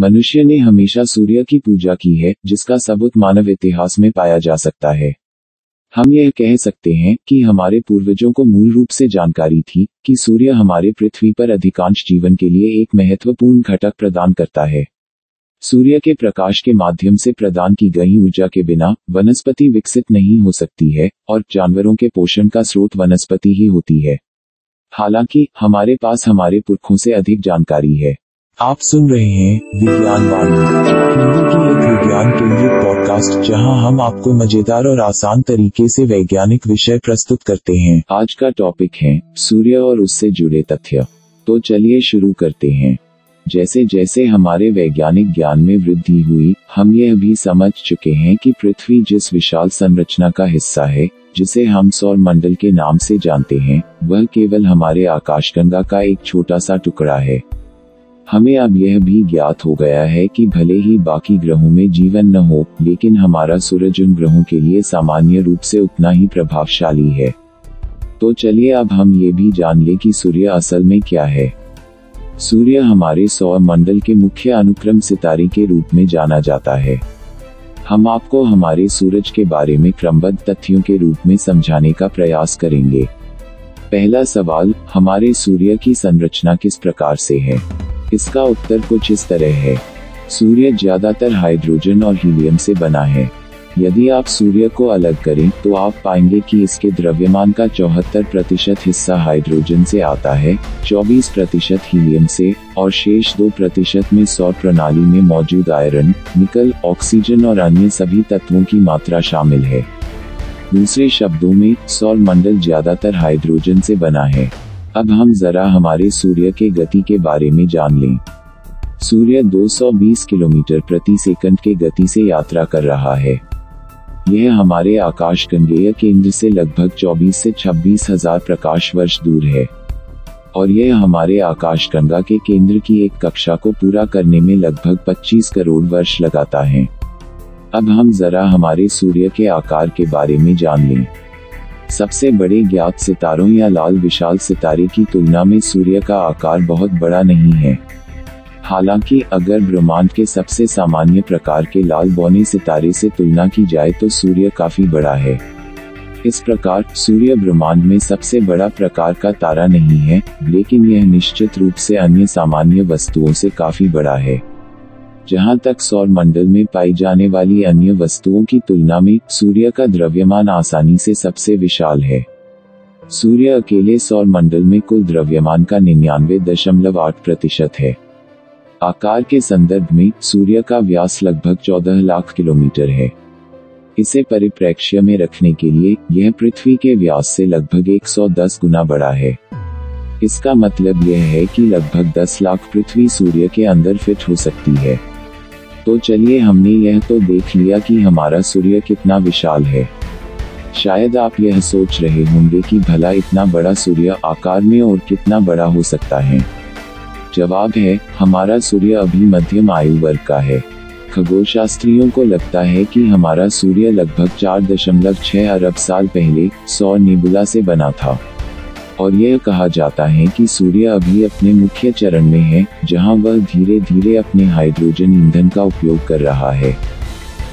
मनुष्य ने हमेशा सूर्य की पूजा की है, जिसका सबूत मानव इतिहास में पाया जा सकता है। हम यह कह सकते हैं कि हमारे पूर्वजों को मूल रूप से जानकारी थी कि सूर्य हमारे पृथ्वी पर अधिकांश जीवन के लिए एक महत्वपूर्ण घटक प्रदान करता है। सूर्य के प्रकाश के माध्यम से प्रदान की गई ऊर्जा के बिना वनस्पति विकसित नहीं हो सकती है, और जानवरों के पोषण का स्रोत वनस्पति ही होती है। हालाँकि, हमारे पास हमारे पुरखों से अधिक जानकारी है। आप सुन रहे हैं विज्ञान वाणी। हिंदी की एक विज्ञान केंद्रित पॉडकास्ट जहाँ हम आपको मज़ेदार और आसान तरीके से वैज्ञानिक विषय प्रस्तुत करते हैं। आज का टॉपिक है सूर्य और उससे जुड़े तथ्य। तो चलिए शुरू करते हैं। जैसे जैसे हमारे वैज्ञानिक ज्ञान में वृद्धि हुई, हम यह भी समझ चुके हैं कि पृथ्वी जिस विशाल संरचना का हिस्सा है, जिसे हम सौर मंडल के नाम से जानते हैं, वह केवल हमारे आकाशगंगा का एक छोटा सा टुकड़ा है। हमें अब यह भी ज्ञात हो गया है कि भले ही बाकी ग्रहों में जीवन न हो, लेकिन हमारा सूरज उन ग्रहों के लिए सामान्य रूप से उतना ही प्रभावशाली है। तो चलिए अब हम ये भी जान ले कि सूर्य असल में क्या है। सूर्य हमारे सौर मंडल के मुख्य अनुक्रम सितारे के रूप में जाना जाता है। हम आपको हमारे सूरज के बारे में क्रमबद्ध तथ्यों के रूप में समझाने का प्रयास करेंगे। पहला सवाल, हमारे सूर्य की संरचना किस प्रकार से है? इसका उत्तर कुछ इस तरह है? सूर्य ज़्यादातर हाइड्रोजन और हीलियम से बना है। यदि आप सूर्य को अलग करें तो आप पाएँगे कि इसके द्रव्यमान का चौहत्तर प्रतिशत हिस्सा हाइड्रोजन से आता है 24 प्रतिशत हीलियम से, और शेष दो प्रतिशत में सौर प्रणाली में मौजूद आयरन, निकल, ऑक्सीजन और अन्य सभी तत्वों की मात्रा शामिल है। दूसरे शब्दों में सौर मंडल ज़्यादातर हाइड्रोजन से बना है। अब हम जरा हमारे सूर्य के गति के बारे में जान लें। सूर्य 220 किलोमीटर प्रति सेकंड के गति से यात्रा कर रहा है। यह हमारे आकाश गंगेय केंद्र से लगभग 24 से छब्बीस हज़ार प्रकाश वर्ष दूर है। और यह हमारे आकाश गंगा के केंद्र की एक कक्षा को पूरा करने में लगभग 25 करोड़ वर्ष लगाता है। अब हम जरा हमारे सूर्य के आकार के बारे में जान लें। सबसे बड़े ज्ञात सितारों या लाल विशाल सितारे की तुलना में सूर्य का आकार बहुत बड़ा नहीं है। हालाँकि अगर ब्रह्मांड के सबसे सामान्य प्रकार के लाल बौने सितारे से तुलना की जाए तो सूर्य काफ़ी बड़ा है। इस प्रकार सूर्य ब्रह्मांड में सबसे बड़ा प्रकार का तारा नहीं है, लेकिन यह निश्चित रूप से अन्य सामान्य वस्तुओं से काफ़ी बड़ा है। जहाँ तक सौर मंडल में पाई जाने वाली अन्य वस्तुओं की तुलना में, सूर्य का द्रव्यमान आसानी से सबसे विशाल है। सूर्य अकेले सौर मंडल में कुल द्रव्यमान का निन्यानवे दशमलव आठ प्रतिशत है। आकार के संदर्भ में, सूर्य का व्यास लगभग चौदह लाख किलोमीटर है। इसे परिप्रेक्ष्य में रखने के लिए, यह पृथ्वी के व्यास से लगभग 110 गुना बड़ा है। इसका मतलब यह है कि लगभग 10 लाख पृथ्वी सूर्य के अंदर फिट हो सकती है। तो चलिए हमने यह तो देख लिया कि हमारा सूर्य कितना विशाल है। शायद आप यह सोच रहे होंगे कि भला इतना बड़ा सूर्य आकार में और कितना बड़ा हो सकता है। जवाब है, हमारा सूर्य अभी मध्यम आयु वर्ग का है। खगोल शास्त्रियों को लगता है कि हमारा सूर्य लगभग चार दशमलव छह अरब साल पहले सौर निबुला से बना था। और यह कहा जाता है कि सूर्य अभी अपने मुख्य चरण में है, जहाँ वह धीरे धीरे अपने हाइड्रोजन ईंधन का उपयोग कर रहा है।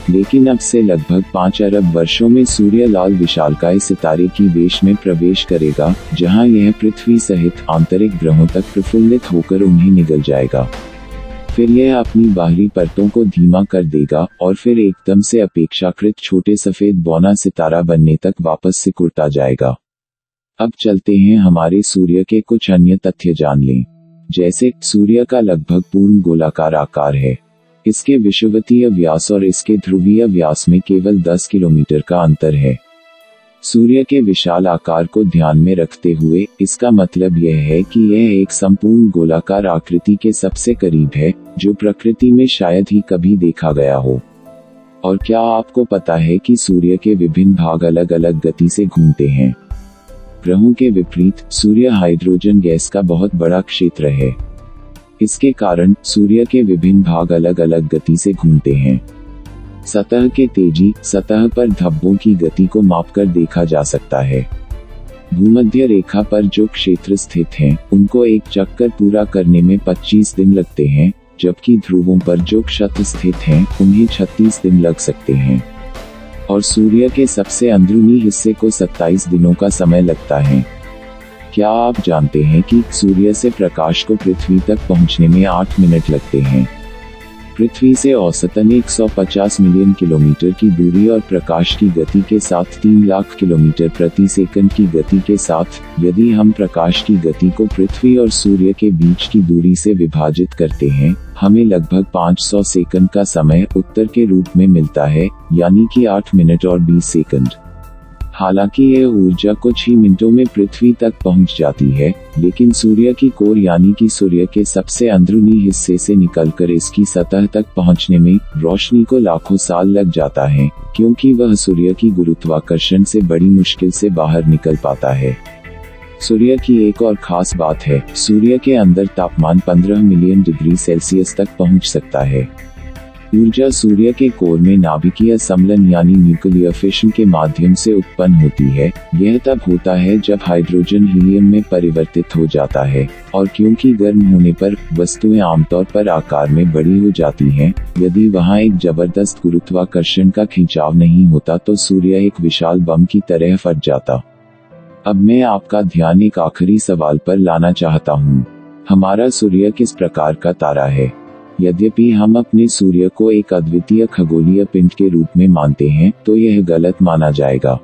लेकिन अब से लगभग पाँच अरब वर्षों में सूर्य लाल विशालकाय सितारे की वेश में प्रवेश करेगा, जहाँ यह पृथ्वी सहित आंतरिक ग्रहों तक प्रफुल्लित होकर उन्हें निगल जाएगा। फिर यह अपनी बाहरी परतों को धीमा कर देगा और फिर एकदम से अपेक्षाकृत छोटे सफ़ेद बौना सितारा बनने तक वापस सिकुड़ता जाएगा। अब चलते हैं हमारे सूर्य के कुछ अन्य तथ्य जान लें। जैसे, सूर्य का लगभग पूर्ण गोलाकार आकार है। इसके विषुवतीय व्यास और इसके ध्रुवीय व्यास में केवल 10 किलोमीटर का अंतर है। सूर्य के विशाल आकार को ध्यान में रखते हुए, इसका मतलब यह है कि यह एक संपूर्ण गोलाकार आकृति के सबसे करीब है, जो प्रकृति में शायद ही कभी देखा गया हो। और क्या आपको पता है कि सूर्य के विभिन्न भाग अलग अलग गति से घूमते हैं? ग्रहों के विपरीत सूर्य हाइड्रोजन गैस का बहुत बड़ा क्षेत्र है। इसके कारण सूर्य के विभिन्न भाग अलग अलग गति से घूमते हैं। सतह के तेज़ी सतह पर धब्बों की गति को मापकर देखा जा सकता है। भूमध्य रेखा पर जो क्षेत्र स्थित हैं, उनको एक चक्कर पूरा करने में 25 दिन लगते हैं जबकि ध्रुवों पर जो क्षत स्थित हैं उन्हें 36 दिन लग सकते हैं। और सूर्य के सबसे अंदरूनी हिस्से को 27 दिनों का समय लगता है। क्या आप जानते हैं कि सूर्य से प्रकाश को पृथ्वी तक पहुँचने में 8 मिनट लगते हैं? पृथ्वी से औसतन 150 मिलियन किलोमीटर की दूरी और प्रकाश की गति के साथ 3 लाख किलोमीटर प्रति सेकंड की गति के साथ, यदि हम प्रकाश की गति को पृथ्वी और सूर्य के बीच की दूरी से विभाजित करते हैं, हमें लगभग 500 सेकंड का समय उत्तर के रूप में मिलता है, यानी कि 8 मिनट और 20 सेकंड। हालाँकि यह ऊर्जा कुछ ही मिनटों में पृथ्वी तक पहुँच जाती है, लेकिन सूर्य की कोर यानी कि सूर्य के सबसे अंदरूनी हिस्से से निकलकर इसकी सतह तक पहुँचने में रोशनी को लाखों साल लग जाता है, क्योंकि वह सूर्य की गुरुत्वाकर्षण से बड़ी मुश्किल से बाहर निकल पाता है। सूर्य की एक और खास बात है, सूर्य के अंदर तापमान 15 मिलियन डिग्री सेल्सियस तक पहुँच सकता है। ऊर्जा सूर्य के कोर में नाभिकीय सम्लन यानी न्यूक्लियर फिशन के माध्यम से उत्पन्न होती है। यह तब होता है जब हाइड्रोजन हीलियम में परिवर्तित हो जाता है और क्योंकि गर्म होने पर वस्तुएँ आमतौर पर आकार में बड़ी हो जाती हैं, यदि वहाँ एक ज़बरदस्त गुरुत्वाकर्षण का खिंचाव नहीं होता तो सूर्य एक विशाल बम की तरह फट जाता। अब मैं आपका ध्यान एक आखिरी सवाल पर लाना चाहता हूँ। हमारा सूर्य किस प्रकार का तारा है? यद्यपि हम अपने सूर्य को एक अद्वितीय खगोलीय पिंड के रूप में मानते हैं तो यह गलत माना जाएगा।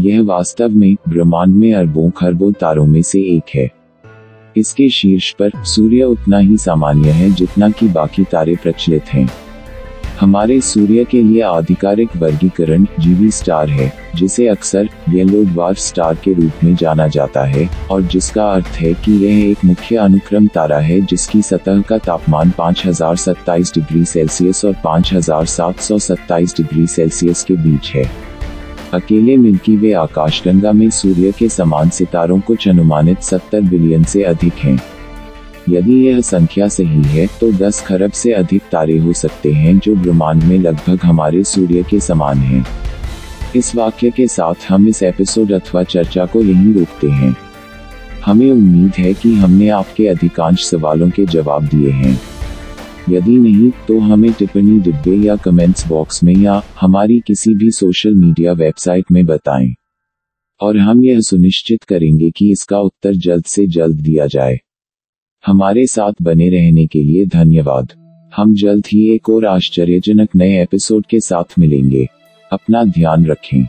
यह वास्तव में ब्रह्मांड में अरबों खरबों तारों में से एक है। इसके शीर्ष पर सूर्य उतना ही सामान्य है जितना कि बाकी तारे प्रचलित हैं। हमारे सूर्य के लिए आधिकारिक वर्गीकरण जीवी स्टार है, जिसे अक्सर येलो ड्वार्फ स्टार के रूप में जाना जाता है, और जिसका अर्थ है कि यह एक मुख्य अनुक्रम तारा है जिसकी सतह का तापमान 5027 डिग्री सेल्सियस और 5727 डिग्री सेल्सियस के बीच है। अकेले मिल्की वे आकाशगंगा में सूर्य के समान सितारों कुछ अनुमानित 70 बिलियन से अधिक हैं। यदि यह संख्या सही है तो 10 खरब से अधिक तारे हो सकते हैं जो ब्रह्मांड में लगभग हमारे सूर्य के समान हैं। इस वाक्य के साथ हम इस एपिसोड अथवा चर्चा को यहीं रोकते हैं। हमें उम्मीद है कि हमने आपके अधिकांश सवालों के जवाब दिए हैं। यदि नहीं तो हमें टिप्पणी, डिब्बे या कमेंट्स बॉक्स में या हमारी किसी भी सोशल मीडिया वेबसाइट में बताएँ। और हम यह सुनिश्चित करेंगे कि इसका उत्तर जल्द से जल्द दिया जाए। हमारे साथ बने रहने के लिए धन्यवाद। हम जल्द ही एक और आश्चर्यजनक नए एपिसोड के साथ मिलेंगे। अपना ध्यान रखें।